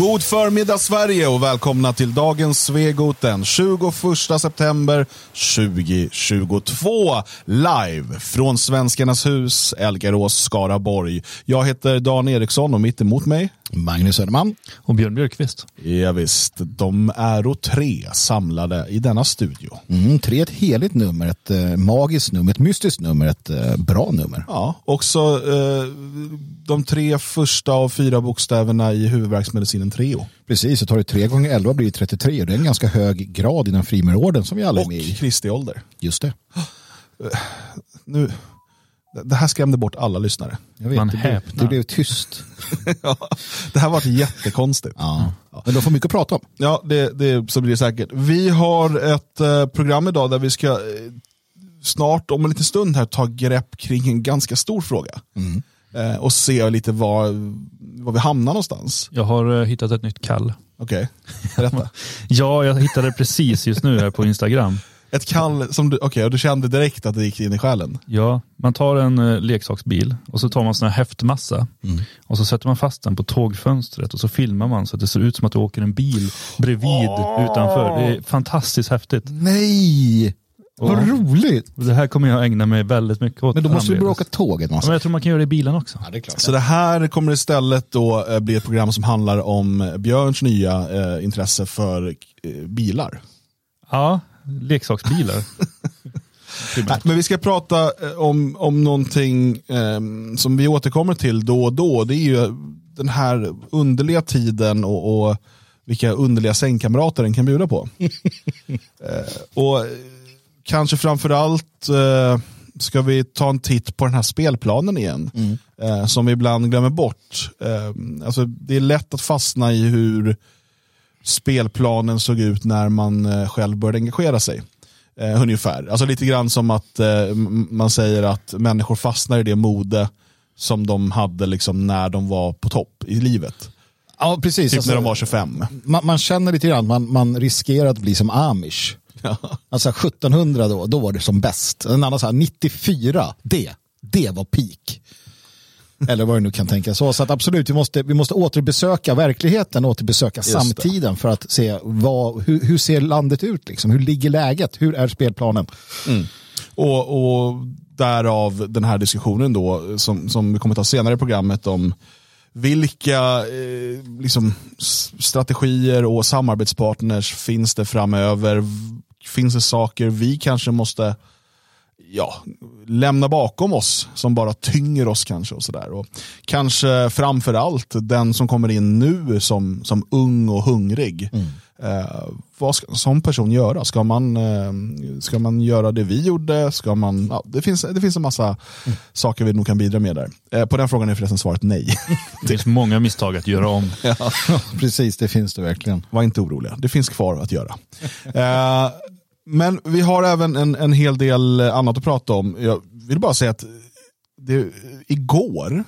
God förmiddag Sverige och välkomna till dagens Svegot den 21 september 2022. Live från Svenskarnas hus, Elgarås, Skaraborg. Jag heter Dan Eriksson och mitt emot mig Magnus Söderman. Och Björn Björkqvist. Ja, visst, de är tre samlade i denna studio. Mm, tre ett heligt nummer, ett eh, magiskt nummer, ett mystiskt nummer, ett eh, bra nummer. Ja, också eh, de tre första av fyra bokstäverna i huvudvärksmedicinen Treo. Precis, så tar det tre gånger 11 blir det 33 och det är en ganska hög grad i den frimärorden som vi alla är Och med i. Kristi ålder. Just det. Nu, det här skrämde bort alla lyssnare. Jag vet, Man det, blev, häpnar. det blev tyst. Ja, det här var jättekonstigt. Ja. Men de får mycket att prata om. Ja, det, det, så blir det säkert. Vi har ett eh, program idag där vi ska eh, snart, om en liten stund här, ta grepp kring en ganska stor fråga. Eh, och se lite var, var vi hamnar någonstans. Jag har eh, hittat ett nytt kall. Okej, berätta. Ja, jag hittade det precis just nu här på Instagram. Ett kall som du, okej, och du kände direkt att det gick in i själen. Ja, man tar en eh, leksaksbil och så tar man sån här häftmassa och så sätter man fast den på tågfönstret och så filmar man så att det ser ut som att du åker en bil bredvid utanför. Det är fantastiskt häftigt. Nej! Vad roligt! Och Det här kommer jag ägna mig väldigt mycket åt. Men då måste vi börja åka tåg en Ja, massa. Men jag tror man kan göra det i bilen också. Ja, det är klart. Så det här kommer istället då eh, bli ett program som handlar om Björns nya eh, intresse för eh, bilar. Ja, leksaksbilar. Men vi ska prata eh, om, om någonting eh, som vi återkommer till då och då. Det är ju den här underliga tiden och, och vilka underliga sängkamrater den kan bjuda på. eh, och kanske framförallt eh, ska vi ta en titt på den här spelplanen igen. Eh, som vi ibland glömmer bort. Eh, alltså, det är lätt att fastna i hur spelplanen såg ut när man eh, själv började engagera sig. Eh, ungefär. Alltså lite grann som att eh, man säger att människor fastnar i det mode som de hade liksom när de var på topp i livet. Ja, precis. Typ Alltså, när de var 25. man, man känner lite grann, man, man riskerar att bli som amish. Ja. Alltså 1700 då, då var det som bäst. En annan så här 94, det, det var peak. Eller vad det nu kan tänkas så. Så att absolut, vi måste, vi måste återbesöka verkligheten, återbesöka det. samtiden för att se vad, hur, hur ser landet ut, liksom? hur ligger läget, hur är spelplanen? Och, och därav den här diskussionen då som, som vi kommer ta senare i programmet om vilka eh, liksom, strategier och samarbetspartners finns det framöver? Finns det saker vi kanske måste ja, lämna bakom oss som bara tynger oss kanske och sådär. Och Kanske framför allt den som kommer in nu som, som ung och hungrig. Eh, vad ska en sån person göra? Ska man, eh, ska man göra det vi gjorde? Ska man, ja, det, finns, det finns en massa saker vi nog kan bidra med där. Eh, på den frågan är förresten svaret nej. Det finns många misstag att göra om. Precis, det finns det verkligen. Var inte oroliga, det finns kvar att göra. Men vi har även en, en hel del annat att prata om. Jag vill bara säga att det, igår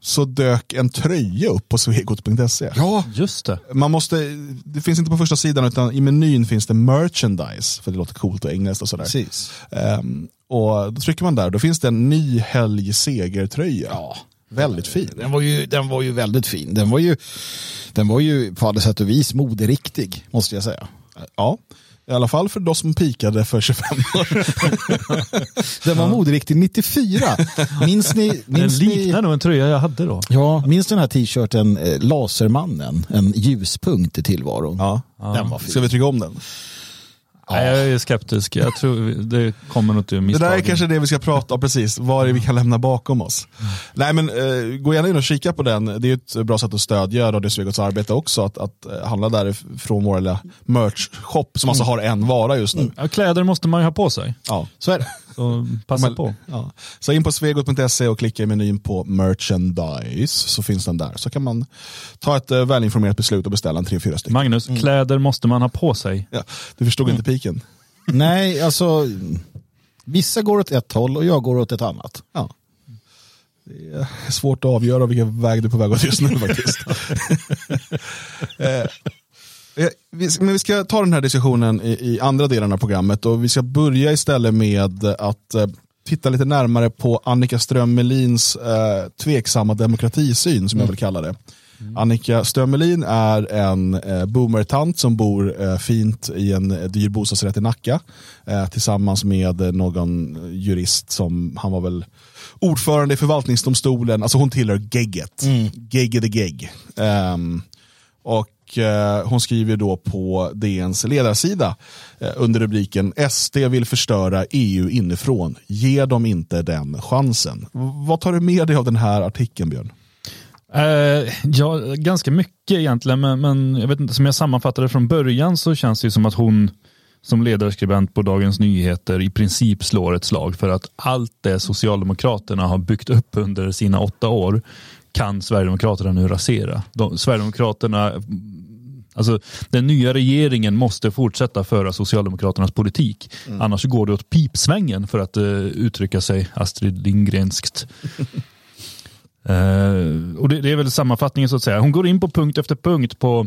så dök en tröja upp på svegot.se. Ja, Just det. Man måste, det finns inte på första sidan utan i menyn finns det merchandise, för det låter coolt och engelskt och sådär. precis. Ehm, och då trycker man där, då finns det en ny helg segertröja. Ja. Väldigt fin. Den var, ju, den var ju väldigt fin. Den var ju, den var ju på alla sätt och vis moderiktig, måste jag säga. Ja, i alla fall för de som pikade för 25 år. Den var moderiktig 94. Minns ni? Den Minns ni liknar nog en tröja jag hade då. ja, minns den här t-shirten eh, Lasermannen? En ljuspunkt i tillvaron. Ja. Den var fin. Ska vi trycka om den? Nej, jag är skeptisk. Jag tror det kommer nog Det misstag. där är kanske det vi ska prata om precis, vad är det vi kan lämna bakom oss. Nej men eh, gå gärna in och kika på den, det är ett bra sätt att stödja Radio Svegots arbete också, att, att eh, handla därifrån vår lilla merch-shop som alltså har en vara just nu. Ja, kläder måste man ju ha på sig. Ja. Så är det. Så passa Men- på. Ja. Så in på svegot.se och klicka i menyn på merchandise så finns den där. Så kan man ta ett eh, välinformerat beslut och beställa en tre, fyra stycken. Magnus, kläder måste man ha på sig. Ja, du förstod inte piken. Nej, alltså vissa går åt ett håll och jag går åt ett annat. Ja. Det är svårt att avgöra vilken väg du är på väg åt just nu faktiskt. Eh, Men vi ska ta den här diskussionen i, i andra delen av programmet och vi ska börja istället med att eh, titta lite närmare på Annika Ström Melins eh, tveksamma demokratisyn som jag vill kalla det. Mm. Annika Stömelin är en eh, boomertant som bor eh, fint i en eh, dyr bostadsrätt i Nacka eh, tillsammans med någon jurist som han var väl ordförande i förvaltningsdomstolen. Alltså hon tillhör gegget. Mm. Gegge the gegg. Um, och eh, hon skriver då på DNs ledarsida eh, under rubriken SD vill förstöra EU inifrån. Ge dem inte den chansen. Vad tar du med dig av den här artikeln Björn? Uh, ja, ganska mycket egentligen, men, men jag vet inte, som jag sammanfattade från början så känns det som att hon som ledarskribent på Dagens Nyheter i princip slår ett slag för att allt det Socialdemokraterna har byggt upp under sina åtta år kan Sverigedemokraterna nu rasera. De, Sverigedemokraterna Alltså, den nya regeringen måste fortsätta föra Socialdemokraternas politik. Mm. Annars går det åt pipsvängen för att uh, uttrycka sig Astrid Lindgrenskt. uh, och det, det, är väl sammanfattningen så att säga. Hon går in på punkt efter punkt på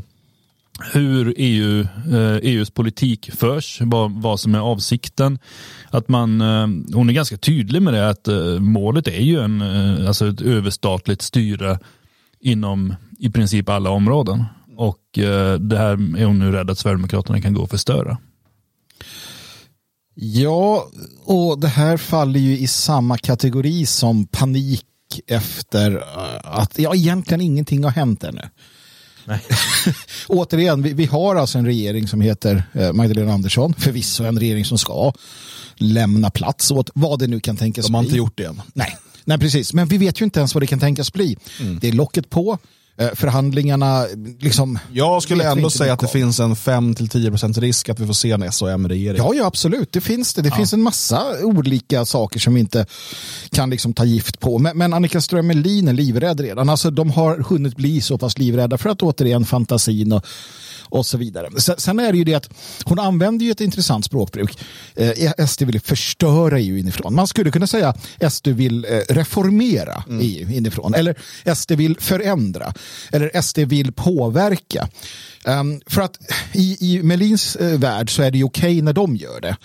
hur EU, eh, EUs politik förs, vad, vad som är avsikten. Att man, eh, hon är ganska tydlig med det att eh, målet är ju en, eh, alltså ett överstatligt styre inom i princip alla områden. Och eh, det här är hon nu rädd att Sverigedemokraterna kan gå och förstöra. Ja, och det här faller ju i samma kategori som panik efter eh, att ja, egentligen ingenting har hänt ännu. Återigen, vi, vi, har alltså en regering som heter eh, Magdalena Andersson. Förvisso en regering som ska lämna plats åt vad det nu kan tänkas bli. De har bli. inte gjort det än. Nej. Nej, precis. Men vi vet ju inte ens vad det kan tänkas bli. Mm. Det är locket på. Eh, förhandlingarna, liksom. Jag skulle ändå säga att det finns en 5-10% risk att vi får se en SOM-regering. Ja, ja, absolut. Det finns det. Det ja. finns en massa olika saker som vi inte kan liksom ta gift på. Men, men Annika Strömmelin är livrädd redan. Alltså, de har hunnit bli så pass livrädda för att återigen fantasin och och så vidare. Sen är det ju det att hon använder ju ett intressant språkbruk. Eh, SD vill förstöra EU inifrån. Man skulle kunna säga SD vill eh, reformera mm. EU inifrån. Eller SD vill förändra. Eller SD vill påverka. Um, för att i, i Melins eh, värld så är det ju okej okay när de gör det.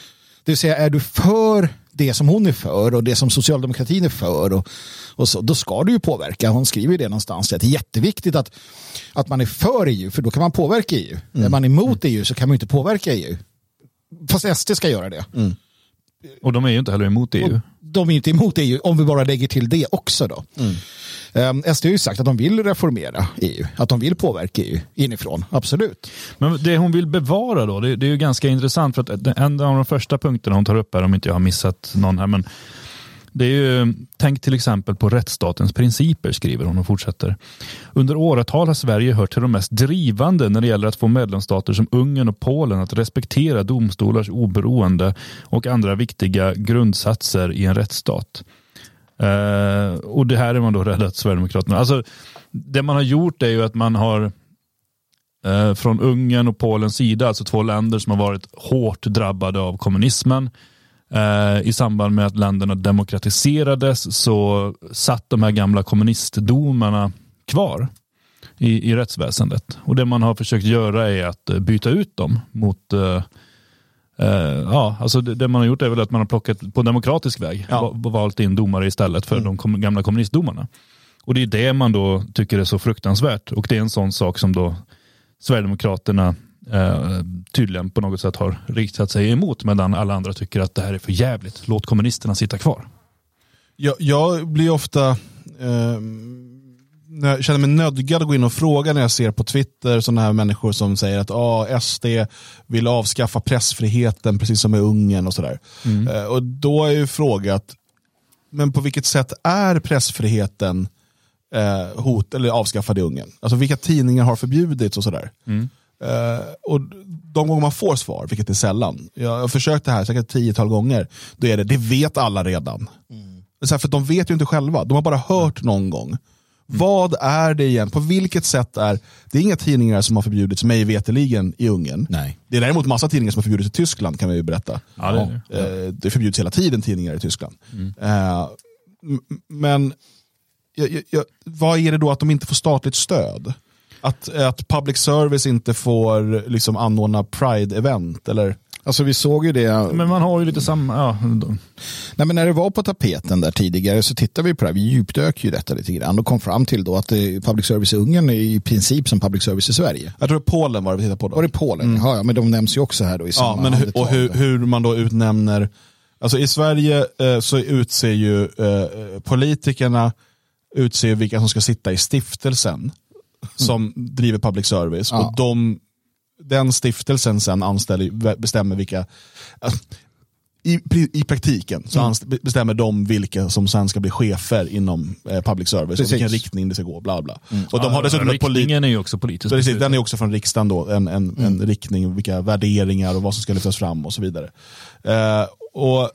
Det vill säga är du för det som hon är för och det som socialdemokratin är för och, och så, då ska du ju påverka. Hon skriver det någonstans. Det är jätteviktigt att, att man är för EU för då kan man påverka EU. Mm. Är man emot EU så kan man inte påverka EU. Fast SD ska göra det. Mm. Och de är ju inte heller emot EU. Och de är inte emot EU om vi bara lägger till det också då. Mm. Ehm, SD har ju sagt att de vill reformera EU, att de vill påverka EU inifrån, absolut. Men det hon vill bevara då, det, det är ju ganska intressant för att eh, en av de första punkterna hon tar upp här, om inte jag har missat någon här, men det är ju, tänk till exempel på rättsstatens principer, skriver hon och fortsätter. Under åratal har Sverige hört till de mest drivande när det gäller att få medlemsstater som Ungern och Polen att respektera domstolars oberoende och andra viktiga grundsatser i en rättsstat. Uh, och det här är man då rädd att Sverigedemokraterna... Alltså, det man har gjort är ju att man har uh, från Ungern och Polens sida, alltså två länder som har varit hårt drabbade av kommunismen, uh, i samband med att länderna demokratiserades så satt de här gamla kommunistdomarna kvar i, i rättsväsendet. Och det man har försökt göra är att byta ut dem mot ja, alltså det, det, man har gjort är väl att man har plockat på demokratisk väg ja. valt in domare istället för mm. de kom, gamla kommunistdomarna. Och det är det man då tycker är så fruktansvärt och det är en sån sak som då Sverigedemokraterna uh, tydligen på något sätt har riktat sig emot medan alla andra tycker att det här är för jävligt. Låt kommunisterna sitta kvar. Jag, jag blir ofta uh jag känner mig nödgad att gå in och fråga när jag ser på Twitter sådana här människor som säger att ah, SD vill avskaffa pressfriheten precis som i Ungern och sådär. Mm. Uh, och då är ju frågat, men på vilket sätt är pressfriheten uh, hot eller avskaffad i Ungern? Alltså vilka tidningar har förbjudits och sådär. Mm. Uh, och de gånger man får svar, vilket är sällan, jag har försökt det här säkert tiotal gånger, då är det, det vet alla redan. Mm. Så här, för de vet ju inte själva, de har bara hört någon gång. Vad är det igen? På vilket sätt är det är inga tidningar som har förbjudits mig veteligen i Ungern. Nej. Det är däremot massa tidningar som har förbjudits i Tyskland kan vi ju berätta. Ja, det, är det. det förbjuds hela tiden tidningar i Tyskland. Mm. Uh, men jag, jag, vad är det då att de inte får statligt stöd? Att, att public service inte får liksom anordna pride-event? Eller? Alltså vi såg ju det. Men man har ju lite samma, ja. Nej, men när det var på tapeten där tidigare så tittade vi på det här. Vi djupdök ju detta lite grann och kom fram till då att eh, public service i Ungern är i princip som public service i Sverige. Jag tror Polen var det vi tittade på. Då. Var det Polen? Ja, ja, men de nämns ju också här då i samma Ja, men hur, och hur, hur man då utnämner, alltså i Sverige eh, så utser ju eh, politikerna utser vilka som ska sitta i stiftelsen som driver public service. Ja. Och de, den stiftelsen sen anställer, bestämmer vilka, i, i praktiken så Mm. bestämmer de vilka som sen ska bli chefer inom eh, public service Precis. och vilken riktning det ska gå. Bla bla. Och de har dessutom polit- Riktningen är ju också politisk. Precis, den är också från riksdagen då, en, en, en riktning, vilka värderingar och vad som ska lyftas fram och så vidare. Eh, och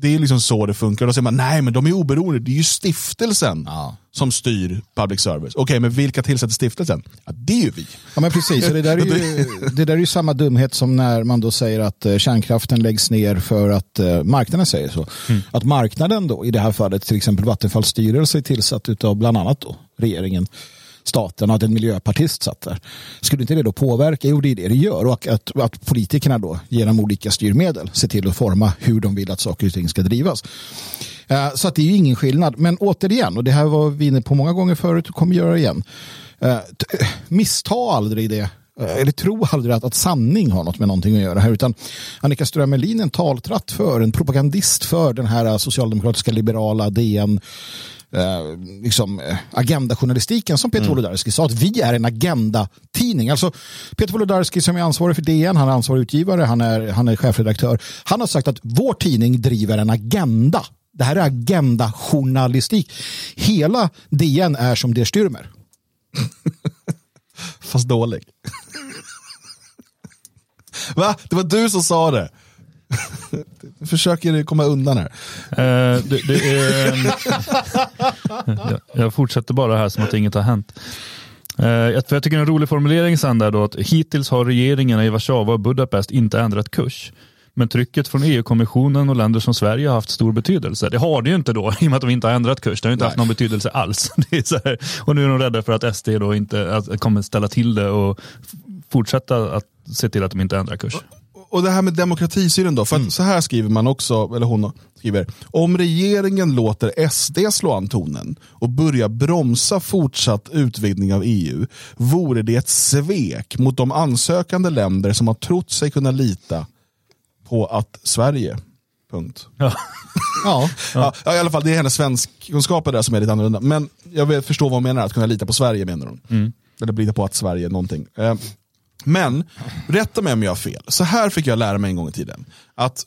Det är liksom så det funkar. Då säger man, nej men de är oberoende, det är ju stiftelsen Ja. som styr public service. Okej, men vilka tillsätter stiftelsen? Ja, det är ju vi. Ja men precis, det, där är ju, det där är ju samma dumhet som när man då säger att eh, kärnkraften läggs ner för att eh, marknaden säger så. Att marknaden då, i det här fallet till exempel Vattenfalls styrelse är tillsatt av bland annat då regeringen, staten och att en miljöpartist satt där. Eh, skulle inte det då påverka? Jo det är det det gör och att, att politikerna då genom olika styrmedel ser till att forma hur de vill att saker och ting ska drivas. Eh, så att det är ju ingen skillnad. Men återigen, och det här var vi inne på många gånger förut och kommer göra det igen. Eh, missta aldrig det, eller tro aldrig att, att sanning har något med någonting att göra här. Utan Annika Strömmelin är en taltratt för, en propagandist för den här socialdemokratiska liberala DN eh, liksom, eh, agendajournalistiken som Peter Wolodarski sa att vi är en agendatidning. Alltså Peter Wolodarski som är ansvarig för DN, han är ansvarig utgivare, han är, han är chefredaktör. Han har sagt att vår tidning driver en agenda. Det här är agendajournalistik. Hela DN är som Der Stürmer. Fast dålig. Va? Det var du som sa det. Du försöker komma undan här. Eh, det, det är, jag, jag fortsätter bara här som att inget har hänt. Eh, jag, för jag tycker en rolig formulering sen där då att hittills har regeringarna i Warszawa och Budapest inte ändrat kurs. Men trycket från EU-kommissionen och länder som Sverige har haft stor betydelse. Det har det ju inte då i och med att de inte har ändrat kurs. Det har inte haft någon betydelse alls. Det är så här. Och nu är de rädda för att SD då inte att, kommer ställa till det och fortsätta att se till att de inte ändrar kurs. Och det här med demokratisynen då, för att så här skriver man också, eller hon skriver, om regeringen låter SD slå an tonen och börja bromsa fortsatt utvidgning av EU, vore det ett svek mot de ansökande länder som har trott sig kunna lita på att Sverige, punkt. Ja. Ja, Ja. Ja, I alla fall, det är hennes svenskkunskaper där som är lite annorlunda. Men jag vill förstå vad hon menar, att kunna lita på Sverige menar hon. Eller lita på att Sverige någonting. Eh, Men, rätta mig om jag har fel. Så här fick jag lära mig en gång i tiden. Att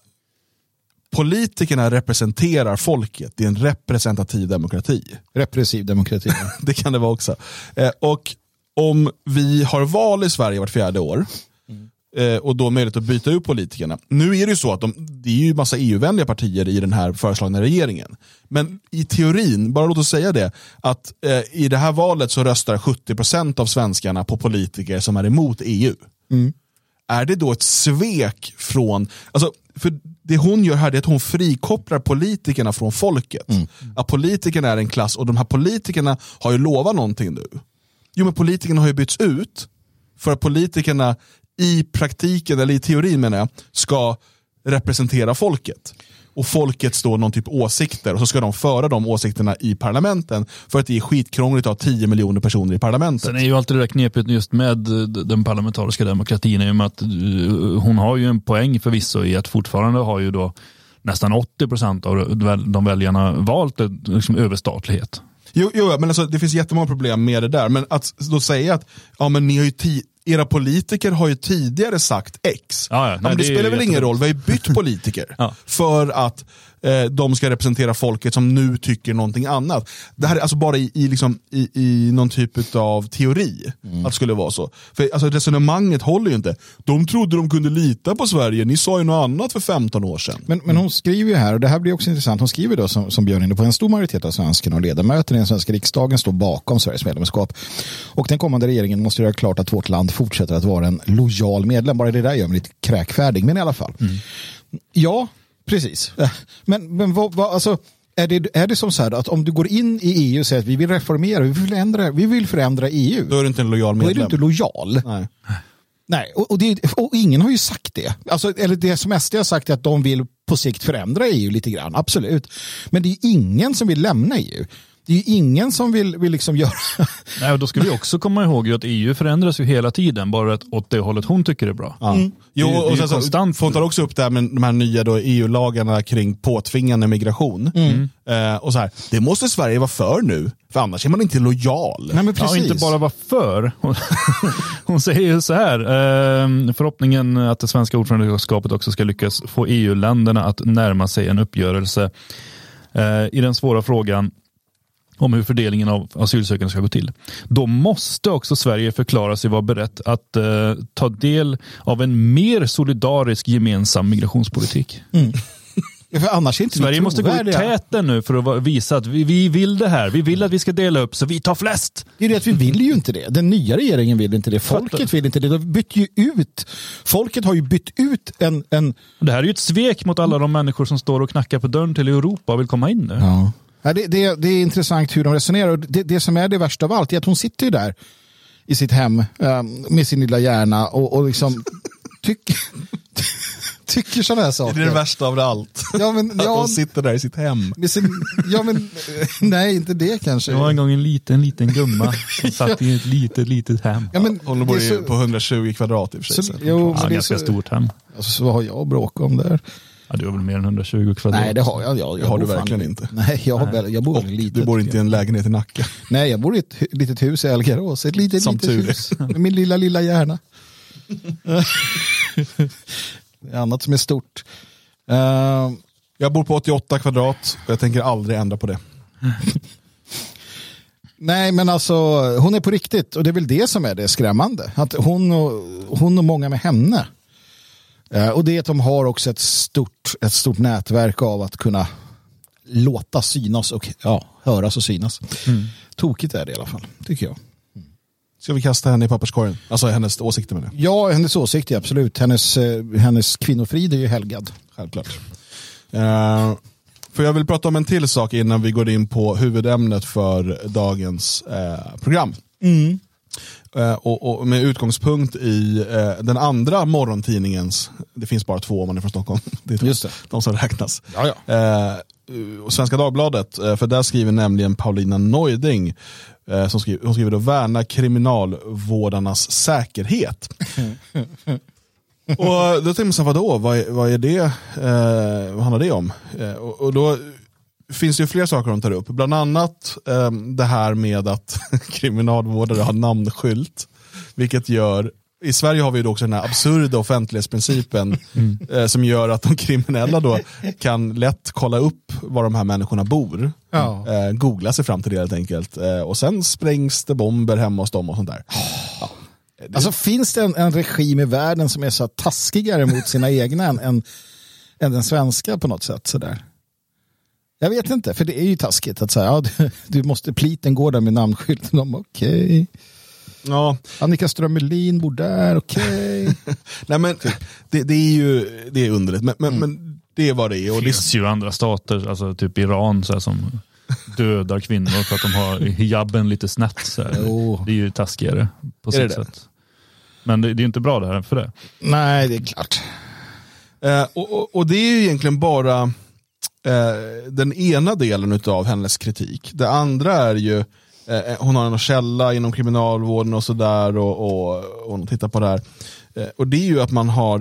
politikerna representerar folket, det är en representativ demokrati. repressiv demokrati. Det kan det vara också. Eh, och om vi har val i Sverige vart fjärde år, och då möjlighet att byta ut politikerna. Nu är det ju så att de, det är ju massa EU-vänliga partier i den här föreslagna regeringen. Men i teorin, bara låt oss säga det, att eh, i det här valet så röstar 70% av svenskarna på politiker som är emot EU. Är det då ett svek från, alltså, för det hon gör här är att hon frikopplar politikerna från folket. Att politikerna är en klass och de här politikerna har ju lovat någonting nu. Jo men politikerna har ju bytts ut för att politikerna i praktiken, eller i teorin menar jag, ska representera folket. Och folket står någon typ åsikter och så ska de föra de åsikterna i parlamenten för att det är skitkrångligt att ha 10 miljoner personer i parlamentet. Sen är ju alltid det där knepet just med eh, den parlamentariska demokratin i och med att eh, hon har ju en poäng förvisso i att fortfarande har ju då nästan 80 procent av de väljarna valt en, liksom, överstatlighet. Jo, jo men alltså, det finns jättemånga problem med det där. Men att då säga att ja, men ni har ju era politiker har ju tidigare sagt X. Ja, ja. Nej, men det, det spelar väl ingen jättedumt. roll, vi har ju bytt politiker. Ja. För att de ska representera folket som nu tycker någonting annat. Det här är alltså bara i, i, liksom, i, i någon typ av teori. Mm. Att det skulle vara så. För alltså, resonemanget håller ju inte. De trodde de kunde lita på Sverige, ni sa ju något annat för 15 år sedan. Men, men hon skriver ju här, och det här blir också intressant, hon skriver då som, som Björn inne på, en stor majoritet av svenskarna och ledamöter i den svenska riksdagen står bakom Sveriges medlemskap. Och den kommande regeringen måste göra klart att vårt land fortsätter att vara en lojal medlem. Bara det där gör mig lite kräkfärdig, men i alla fall. Ja, precis. Men, men vad, vad, alltså, är det, är det som så här att om du går in i EU och säger att vi vill reformera, vi vill förändra, vi vill förändra EU, Då är du inte en lojal då är medlem. du inte lojal. Nej. Nej, och, och, det, och ingen har ju sagt det. Alltså, eller det som SD har sagt är att de vill på sikt förändra EU lite grann, absolut. Men det är ingen som vill lämna EU. Det är ju ingen som vill, vill liksom göra... Nej, och då ska vi också komma ihåg att EU förändras ju hela tiden, bara åt det hållet hon tycker är bra. Ja. Mm. Jo, Det är- det är och sen så konstant. Font tar också upp det här med de här nya EU-lagarna kring påtvingande migration. Mm. Eh, och så här, det måste Sverige vara för nu, för annars är man inte lojal. Nej, men Ja, precis. inte bara vara för. Hon, hon säger ju så här, eh, förhoppningen att det svenska ordförandeskapet också ska lyckas få EU-länderna att närma sig en uppgörelse eh, i den svåra frågan om hur fördelningen av asylsökande ska gå till. Då måste också Sverige förklara sig vara berett att eh, ta del av en mer solidarisk gemensam migrationspolitik. För annars är inte vi Sverige måste gå i täten nu för att visa att vi, vi vill det här. Vi vill att vi ska dela upp så vi tar flest. Det är det att vi vill ju inte det. Den nya regeringen vill inte det. Folket vill inte det. De bytte ju ut. Folket har ju bytt ut en... en Det här är ju ett svek mot alla de människor som står och knackar på dörren till Europa och vill komma in nu. ja. Ja, det, det, det är intressant hur de resonerar. Och Det, det som är det värsta av allt är att hon sitter ju där i sitt hem eh, med sin lilla hjärna och, och liksom tycker, tycker sådana här saker. Det är det värsta av det allt. Ja, men, Att ja, de sitter där i sitt hem. med sin, ja, men nej, inte det kanske. Det var en gång en liten, liten gumma som satt i ett litet, litet hem. Ja, men Hon bor så- på 120 kvadrat i och för sig. Så, så- jo, Ja, men det är ganska så, stort hem. Alltså, så vad har jag att bråka om där? Ja, du har väl mer än 120 kvadrat? Nej, det har jag. jag, jag har du fan- verkligen inte. Nej, jag, har väl, jag bor Och litet. du bor inte i en lägenhet i Nacka. Nej, jag bor i ett litet hus i Algarås. Ett litet, Som litet hus. Med min lilla, lilla hjärna. det är annat som är stort. Eh, Jag bor på 88 kvadrat och jag tänker aldrig ändra på det. nej, men alltså hon är på riktigt och det är väl det som är det skrämmande. Att hon och, hon och många med henne. Eh, och det är att de har också ett stort, ett stort nätverk av att kunna låta synas och ja, höras och synas. Tokigt är det i alla fall, tycker jag. Ska vi kasta henne i papperskorgen? Alltså hennes åsikter med det. Ja, hennes åsikt är absolut. Hennes, eh, hennes kvinnofrid är ju helgad. Självklart. Eh, för jag vill prata om en till sak innan vi går in på huvudämnet för dagens eh, program. Eh, och, och med utgångspunkt i eh, den andra morgontidningens, det finns bara två om man är från Stockholm, det är Just det. de som räknas. Ja, ja. Eh, Svenska Dagbladet, eh, för där skriver nämligen Paulina Neuding, eh, som skriver, hon skriver då värna kriminalvårdarnas säkerhet. och då tänkte man här, vadå, vad vad är det, eh, vad handlar det om? Eh, och, och då finns det ju fler saker de tar upp, bland annat eh, det här med att kriminalvårdare har namnskylt, vilket gör i Sverige har vi då också den här absurda offentlighetsprincipen eh, som gör att de kriminella då kan lätt kolla upp var de här människorna bor. Ja. Eh, googla sig fram till det helt enkelt. Eh, och sen sprängs det bomber hemma hos dem och sånt där. Alltså finns det en, en regim i världen som är så taskigare mot sina egna än, än, än den svenska på något sätt? Sådär. Jag vet inte, för det är ju taskigt att säga, ja, du, du måste, pliten går där med namnskylten. Okej, Ja, Annika Strömmelin bor där, okej. nej men det, det är ju det är underligt, men, men, men det är vad det är. Och Det finns ju andra stater, alltså typ Iran, så här, som dödar kvinnor för att de har hijaben lite snett. Så här. Jo. Det är ju taskigare på sitt sätt. Men det, det är ju inte bra det här för det. Nej, det är klart. Eh, och, och, och det är ju egentligen bara eh, den ena delen av hennes kritik. Det andra är ju, eh, hon har en källa inom kriminalvården och sådär och, och, och hon tittar på det här. Eh, och det är ju att man har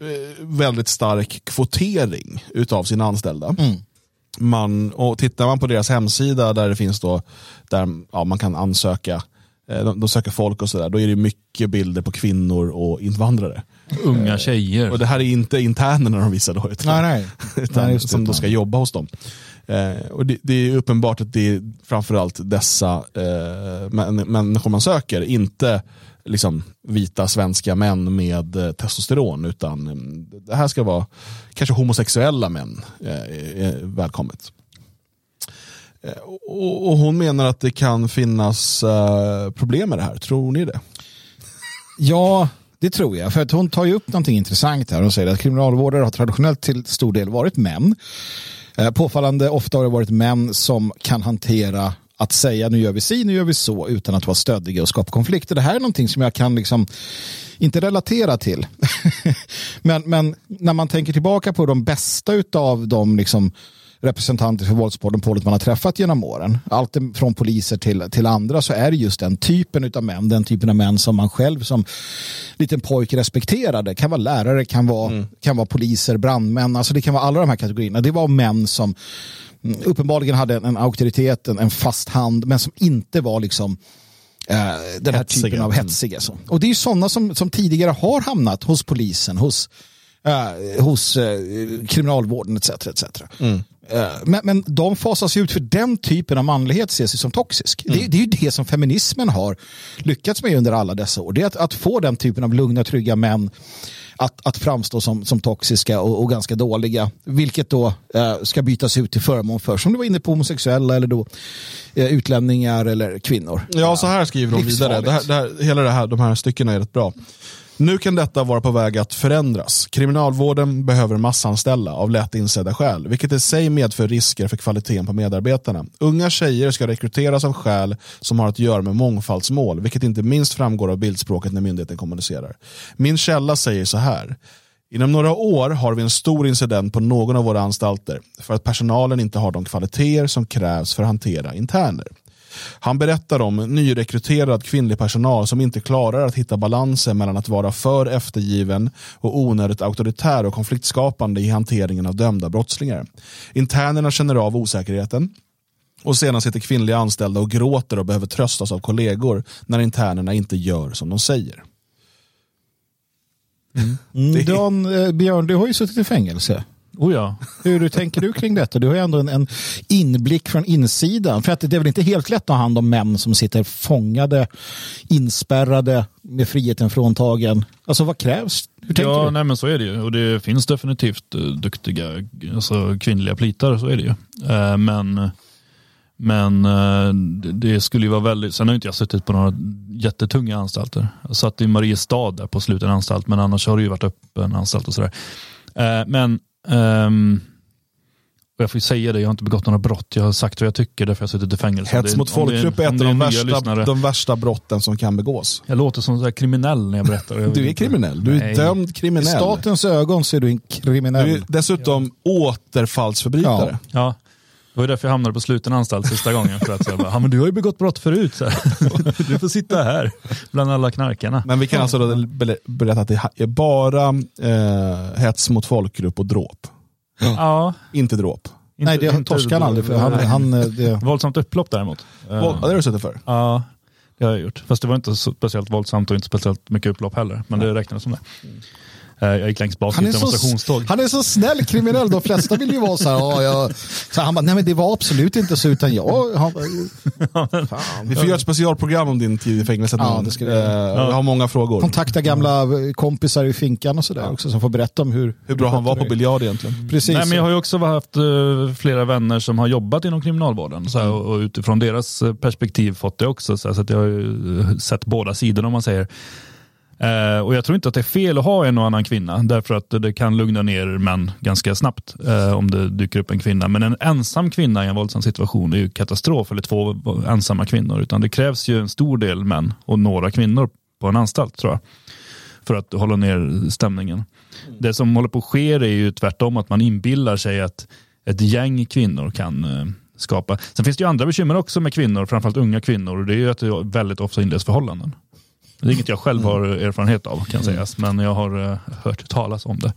eh, väldigt stark kvotering utav sina anställda. Man, och tittar man på deras hemsida där det finns då, där ja, man kan ansöka, eh, de, de söker folk och sådär, då är det mycket bilder på kvinnor och invandrare. Unga tjejer. Och det här är inte internerna de visar då, utan, Nej, nej. utan Nej, som då ska jobba hos dem. Eh, och det, det är uppenbart att det är framförallt dessa eh, män, människor man söker, inte liksom vita svenska män med eh, testosteron, utan mm, det här ska vara kanske homosexuella män. Eh, eh, välkommet. Eh, och, och hon menar att det kan finnas uh, problem med det här, tror ni det? Ja, det tror jag. För att hon tar ju upp någonting intressant här. Hon säger att kriminalvårdare har traditionellt till stor del varit män. Eh, Påfallande ofta har det varit män som kan hantera att säga nu gör vi si, nu gör vi så utan att vara stöddiga och skapa konflikter. Det här är någonting som jag kan liksom inte relatera till. men, men när man tänker tillbaka på de bästa av de liksom representanter för våldsmonopolet man har träffat genom åren, allt från poliser till, till andra, så är det just den typen av män, den typen av män som man själv som liten pojke respekterade. kan vara lärare, kan vara, mm. kan vara poliser, brandmän, alltså det kan vara alla de här kategorierna. Det var män som mm, uppenbarligen hade en, en auktoritet, en, en, fast hand, men som inte var liksom eh, den här hetsiga. typen av mm. hetsiga. Så. Och det är ju sådana som, som tidigare har hamnat hos polisen, hos, eh, hos eh, kriminalvården etc. etc. Mm. Eh, men, men de fasas ut för den typen av manlighet ses som toxisk. Mm. Det, det, är ju det som feminismen har lyckats med under alla dessa år. Det är att, att få den typen av lugna, trygga män att, att framstå som, som toxiska och, och ganska dåliga. Vilket då eh, ska bytas ut till förmån för, som du var inne på, homosexuella eller då eh, utlänningar eller kvinnor. Ja, så här skriver de vidare. Det här, det här, hela det här, de här styckena är rätt bra. Nu kan detta vara på väg att förändras. Kriminalvården behöver massanställa av lätt insedda skäl, vilket i sig medför risker för kvaliteten på medarbetarna. Unga tjejer ska rekryteras av skäl som har att göra med mångfaldsmål, vilket inte minst framgår av bildspråket när myndigheten kommunicerar. Min källa säger så här. Inom några år har vi en stor incident på någon av våra anstalter för att personalen inte har de kvaliteter som krävs för att hantera interner. Han berättar om nyrekryterad kvinnlig personal som inte klarar att hitta balansen mellan att vara för eftergiven och onödigt auktoritär och konfliktskapande i hanteringen av dömda brottslingar. Internerna känner av osäkerheten och sedan sitter kvinnliga anställda och gråter och behöver tröstas av kollegor när internerna inte gör som de säger. Mm. Dan, eh, Björn, du har ju suttit i fängelse. Oh ja. Hur tänker du kring detta? Du har ju ändå en, en, inblick från insidan. För att det är väl inte helt lätt att ha hand om män som sitter fångade, inspärrade, med friheten fråntagen. Alltså vad krävs? Hur tänker ja, du? Nej, men så är det ju. Och det finns definitivt uh, duktiga alltså, kvinnliga plitar, så är det ju. Uh, men men uh, det skulle ju vara väldigt, sen har inte jag suttit på några jättetunga anstalter. Jag satt i Mariestad där på sluten anstalt, men annars har det ju varit öppen anstalt och sådär. men Um, och jag får säga det, jag har inte begått några brott. Jag har sagt vad jag tycker, därför jag har suttit i fängelse. Hets mot folkgrupp är ett av de värsta, de värsta brotten som kan begås. Jag låter som så kriminell när jag berättar. Jag du är kriminell, du är Nej. dömd kriminell. I statens ögon så är du en kriminell. Du är dessutom ja. återfallsförbrytare. Ja. ja. Det var därför jag hamnade på sluten anstalt sista gången. För att säga, bara, men du har ju begått brott förut. Så du får sitta här bland alla knarkarna. Men vi kan alltså berätta att det är bara eh, hets mot folkgrupp och dråp. Ja. Inte dråp. Nej, det torskar han aldrig. För han, han, eh, det... Våldsamt upplopp däremot. Ja, det har du suttit för? Ja, det har jag gjort. Fast det var inte speciellt våldsamt och inte speciellt mycket upplopp heller. Men det räknas som det. Mm. Eh, jag gick längst bak i ett demonstrationståg. Han är så snäll kriminell. De flesta vill ju vara så här. Oh, jag, så han bara, nej men det var absolut inte så utan jag. Han, Vi får göra ett specialprogram om din tid i fängelset. Ja, det ska det. Uh, jag har många frågor. Kontakta gamla kompisar i finkan och sådär ja. också som får berätta om hur. Hur bra han var på biljard egentligen. Precis. Nej, men jag har ju också haft flera vänner som har jobbat inom kriminalvården så här, och, och utifrån deras perspektiv fått det också. Så, här, så att jag har ju sett båda sidorna om man säger. Eh, och jag tror inte att det är fel att ha en och annan kvinna, därför att det kan lugna ner män ganska snabbt eh, om det dyker upp en kvinna. Men en ensam kvinna i en våldsam situation är ju katastrof, eller två ensamma kvinnor. Utan det krävs ju en stor del män och några kvinnor på en anstalt tror jag. För att hålla ner stämningen. Mm. Det som håller på att ske är ju tvärtom att man inbillar sig att ett gäng kvinnor kan eh, skapa. Sen finns det ju andra bekymmer också med kvinnor, framförallt unga kvinnor. Och det är ju att det väldigt ofta inleds förhållanden. Det är inget jag själv har erfarenhet av kan sägas, men jag har uh, hört talas om det.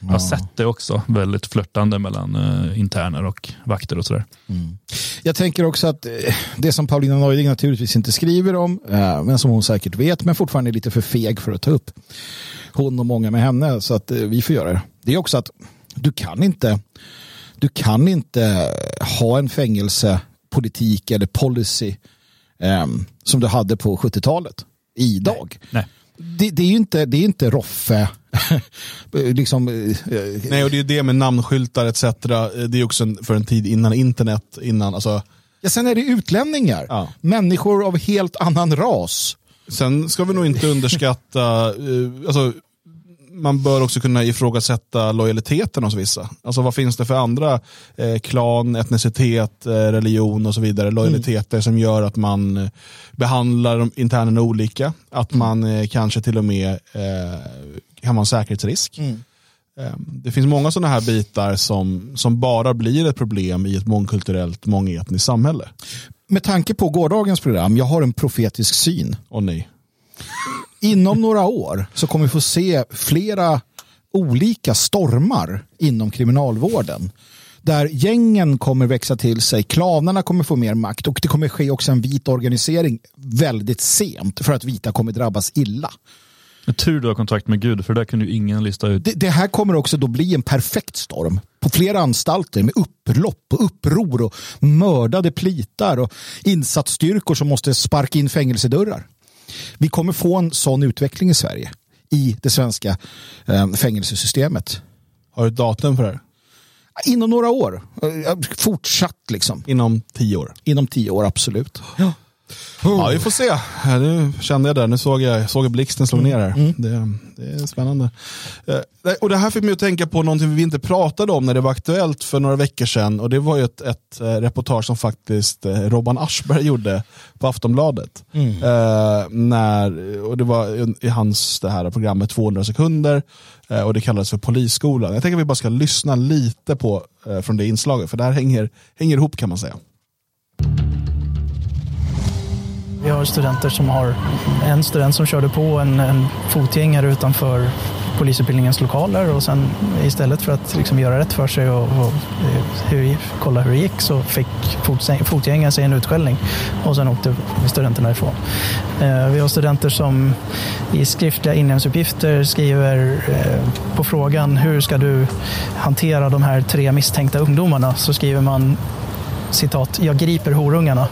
Jag har sett det också, väldigt flörtande mellan uh, interner och vakter och sådär. Mm. Jag tänker också att uh, det som Paulina Neuding naturligtvis inte skriver om, men som hon säkert vet, men fortfarande är lite för feg för att ta upp. Hon och många med henne, så att vi får göra det. Det är också att du kan inte, du kan inte ha en fängelsepolitik eller policy um, som du hade på 70-talet idag. Nej. Det, det, är ju inte, det är inte Roffe. liksom, eh, Nej, och det är det med namnskyltar etc. Det är också för en tid innan internet. Innan, alltså... ja, sen är det utlänningar. Ja. Människor av helt annan ras. Sen ska vi nog inte underskatta, uh, alltså, man bör också kunna ifrågasätta lojaliteten hos vissa. Alltså vad finns det för andra eh, klan, etnicitet, eh, religion och så vidare, lojaliteter mm. som gör att man eh, behandlar internerna olika, att mm. man eh, kanske till och med eh, kan vara en säkerhetsrisk. Mm. Det finns många sådana här bitar som, som bara blir ett problem i ett mångkulturellt, mångetniskt samhälle. Med tanke på gårdagens program, jag har en profetisk syn. Och nej inom några år så kommer vi få se flera olika stormar inom kriminalvården. Där gängen kommer växa till sig, klanerna kommer få mer makt och det kommer ske också en vit organisering väldigt sent för att vita kommer drabbas illa. Tur du har kontakt med Gud, för det kunde ju ingen lista ut. Det, det, här kommer också då bli en perfekt storm på flera anstalter med upplopp och uppror och mördade plitar och insatsstyrkor som måste sparka in fängelsedörrar. Vi kommer få en sån utveckling i Sverige i det svenska eh, fängelsesystemet. Har du datum för det? Inom några år. Eh, fortsatt liksom. Inom tio år? Inom tio år, absolut. Ja. Ja, vi får se. Nu kände jag det. Nu såg jag, såg jag blixten slå ner här. Mm. Det, det, är spännande. Eh, och Det här fick mig att tänka på någonting vi inte pratade om när det var aktuellt för några veckor sedan. Och Det var ju ett, ett eh, reportage som faktiskt eh, Robban Aschberg gjorde på Aftonbladet. Mm. Eh, när, och Det var i hans det här programmet 200 sekunder eh, och det kallades för Polisskolan. Jag tänker att vi bara ska lyssna lite på eh, från det inslaget för det här hänger, hänger ihop kan man säga. Vi har studenter som har en student som körde på en, en fotgängare utanför polisutbildningens lokaler och sen istället för att liksom göra rätt för sig och, och eh, hur, kolla hur det gick så fick fotgängaren sig en utskällning och sen åkte studenterna ifrån. Eh, vi har studenter som i skriftliga inlämningsuppgifter skriver eh, på frågan hur ska du hantera de här tre misstänkta ungdomarna så skriver man citat, jag griper horungarna.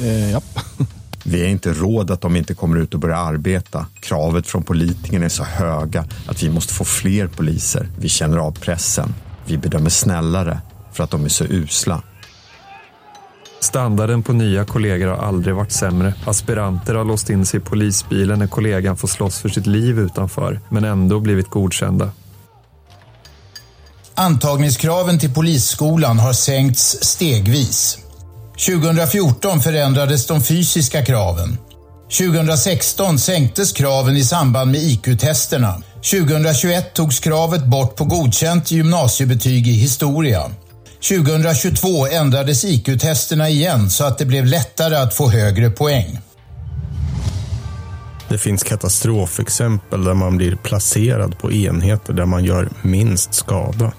Eh, ja. Vi är inte råd att de inte kommer ut och börjar arbeta. Kravet från politikerna är så höga att vi måste få fler poliser. Vi känner av pressen. Vi bedömer snällare för att de är så usla. Standarden på nya kollegor har aldrig varit sämre. Aspiranter har låst in sig i polisbilen när kollegan får slåss för sitt liv utanför, men ändå blivit godkända. Antagningskraven till polisskolan har sänkts stegvis. 2014 förändrades de fysiska kraven. 2016 sänktes kraven i samband med IQ-testerna. 2021 togs kravet bort på godkänt gymnasiebetyg i historia. 2022 ändrades IQ-testerna igen så att det blev lättare att få högre poäng. Det finns katastrofexempel där man blir placerad på enheter där man gör minst skada.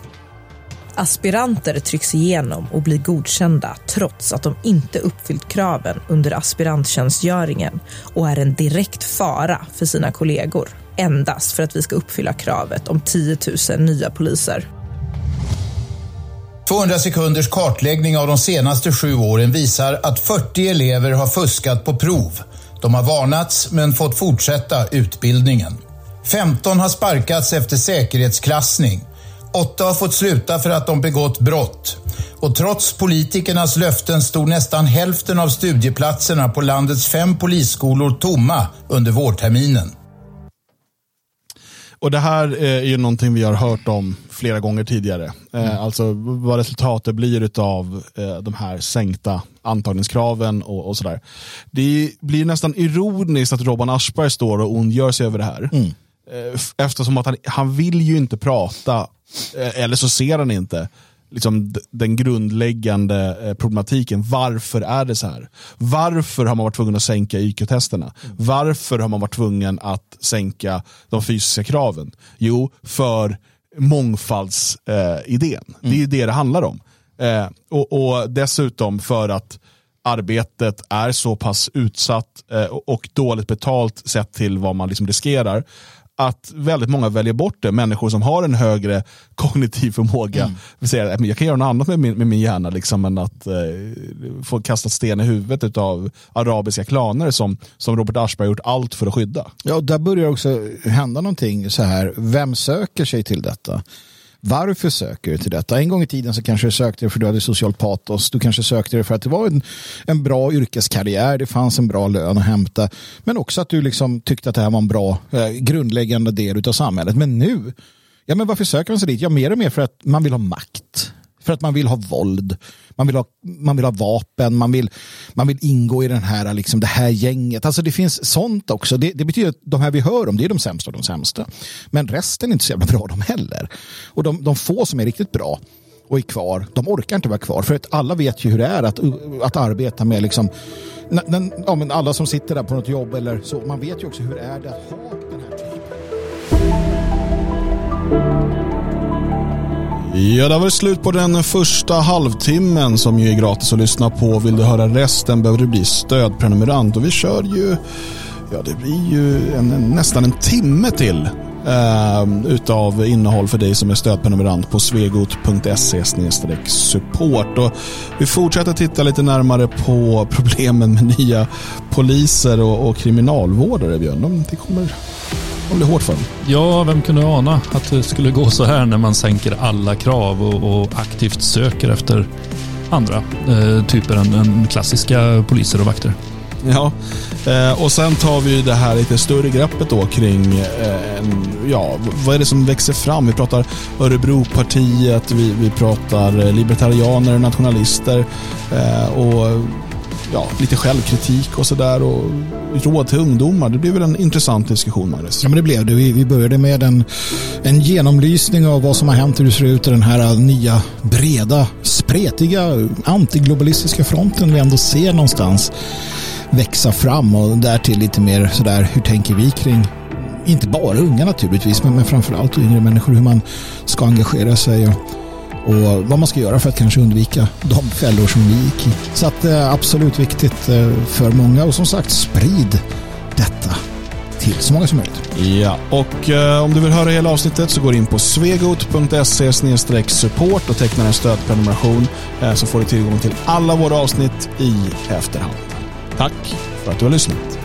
Aspiranter trycks igenom och blir godkända trots att de inte uppfyllt kraven under aspiranttjänstgöringen och är en direkt fara för sina kollegor endast för att vi ska uppfylla kravet om 10 000 nya poliser. 200 sekunders kartläggning av de senaste sju åren visar att 40 elever har fuskat på prov. De har varnats men fått fortsätta utbildningen. 15 har sparkats efter säkerhetsklassning Åtta har fått sluta för att de begått brott. Och trots politikernas löften stod nästan hälften av studieplatserna på landets fem polisskolor tomma under vårterminen. Och Det här är ju någonting vi har hört om flera gånger tidigare. Eh, mm. Alltså vad resultatet blir av eh, de här sänkta antagningskraven och, och sådär. Det blir nästan ironiskt att Robban Aschberg står och ondgör sig över det här. Mm. Eh, eftersom att han, han vill ju inte prata Eh, Eh, eller så ser han inte liksom, den grundläggande eh, problematiken. Varför är det så här? Varför har man varit tvungen att sänka IQ-testerna? Mm. Varför har man varit tvungen att sänka de fysiska kraven? Jo, för mångfaldsidén. Eh, mm. Det är ju det det handlar om. Eh, och, och, dessutom för att arbetet är så pass utsatt eh, och dåligt betalt sett till vad man liksom riskerar att väldigt många väljer bort det. Människor som har en högre kognitiv förmåga. Mm. Vill säga, jag kan göra något annat med min, med min hjärna liksom, än att eh, få kasta sten i huvudet av arabiska klaner som, som Robert Aschberg gjort allt för att skydda. Ja, där börjar också hända någonting så här. Vem söker sig till detta? Varför söker du till detta? En gång i tiden så kanske du sökte det för att du hade socialt patos. Du kanske sökte det för att det var en, en bra yrkeskarriär. Det fanns en bra lön att hämta. Men också att du liksom tyckte att det här var en bra eh, grundläggande del av samhället. Men nu, ja men varför söker man sig dit? Ja mer och mer för att man vill ha makt. För att man vill ha våld. Man vill ha, man vill ha vapen. Man vill, man vill ingå i den här, liksom, det här gänget. Alltså det finns sånt också. Det, det betyder att de här vi hör om, det är de sämsta av de sämsta. Men resten är inte så jävla bra de heller. Och de, de få som är riktigt bra och är kvar, de orkar inte vara kvar. För att alla vet ju hur det är att, att arbeta med liksom, ja, men alla som sitter där på något jobb eller så. Man vet ju också hur det är att ha den här Ja, det var slut på den första halvtimmen som ju är gratis att lyssna på. Vill du höra resten behöver du bli stödprenumerant och vi kör ju, ja det blir ju en, nästan en timme till eh, utav innehåll för dig som är stödprenumerant på svegot.se support. Och vi fortsätter titta lite närmare på problemen med nya poliser och, och kriminalvårdare, Björn. Det kommer det blir hårt för dem. Ja, vem kunde ana att det skulle gå så här när man sänker alla krav och, och aktivt söker efter andra eh, typer än, än klassiska poliser och vakter. Ja, eh, och sen tar vi det här lite större greppet då kring eh, ja, vad är det som växer fram? Vi pratar Örebropartiet, vi, vi pratar libertarianer, nationalister eh, och ja, lite självkritik och sådär och råd till ungdomar. Det blev väl en intressant diskussion, Magnus? Ja, men det blev det. Vi, vi började med en, en genomlysning av vad som har hänt, hur det ser ut i den här nya, breda, spretiga, antiglobalistiska fronten vi ändå ser någonstans växa fram och därtill lite mer sådär, hur tänker vi kring inte bara unga naturligtvis, men, men framförallt yngre människor, hur man ska engagera sig och och vad man ska göra för att kanske undvika de fällor som vi gick i. Så att det är absolut viktigt eh, för många och som sagt sprid detta till så många som möjligt. Ja, och eh, om du vill höra hela avsnittet så går in på svegot.se support och tecknar en stödprenumeration eh, så får du tillgång till alla våra avsnitt i efterhand. Tack för att du har lyssnat.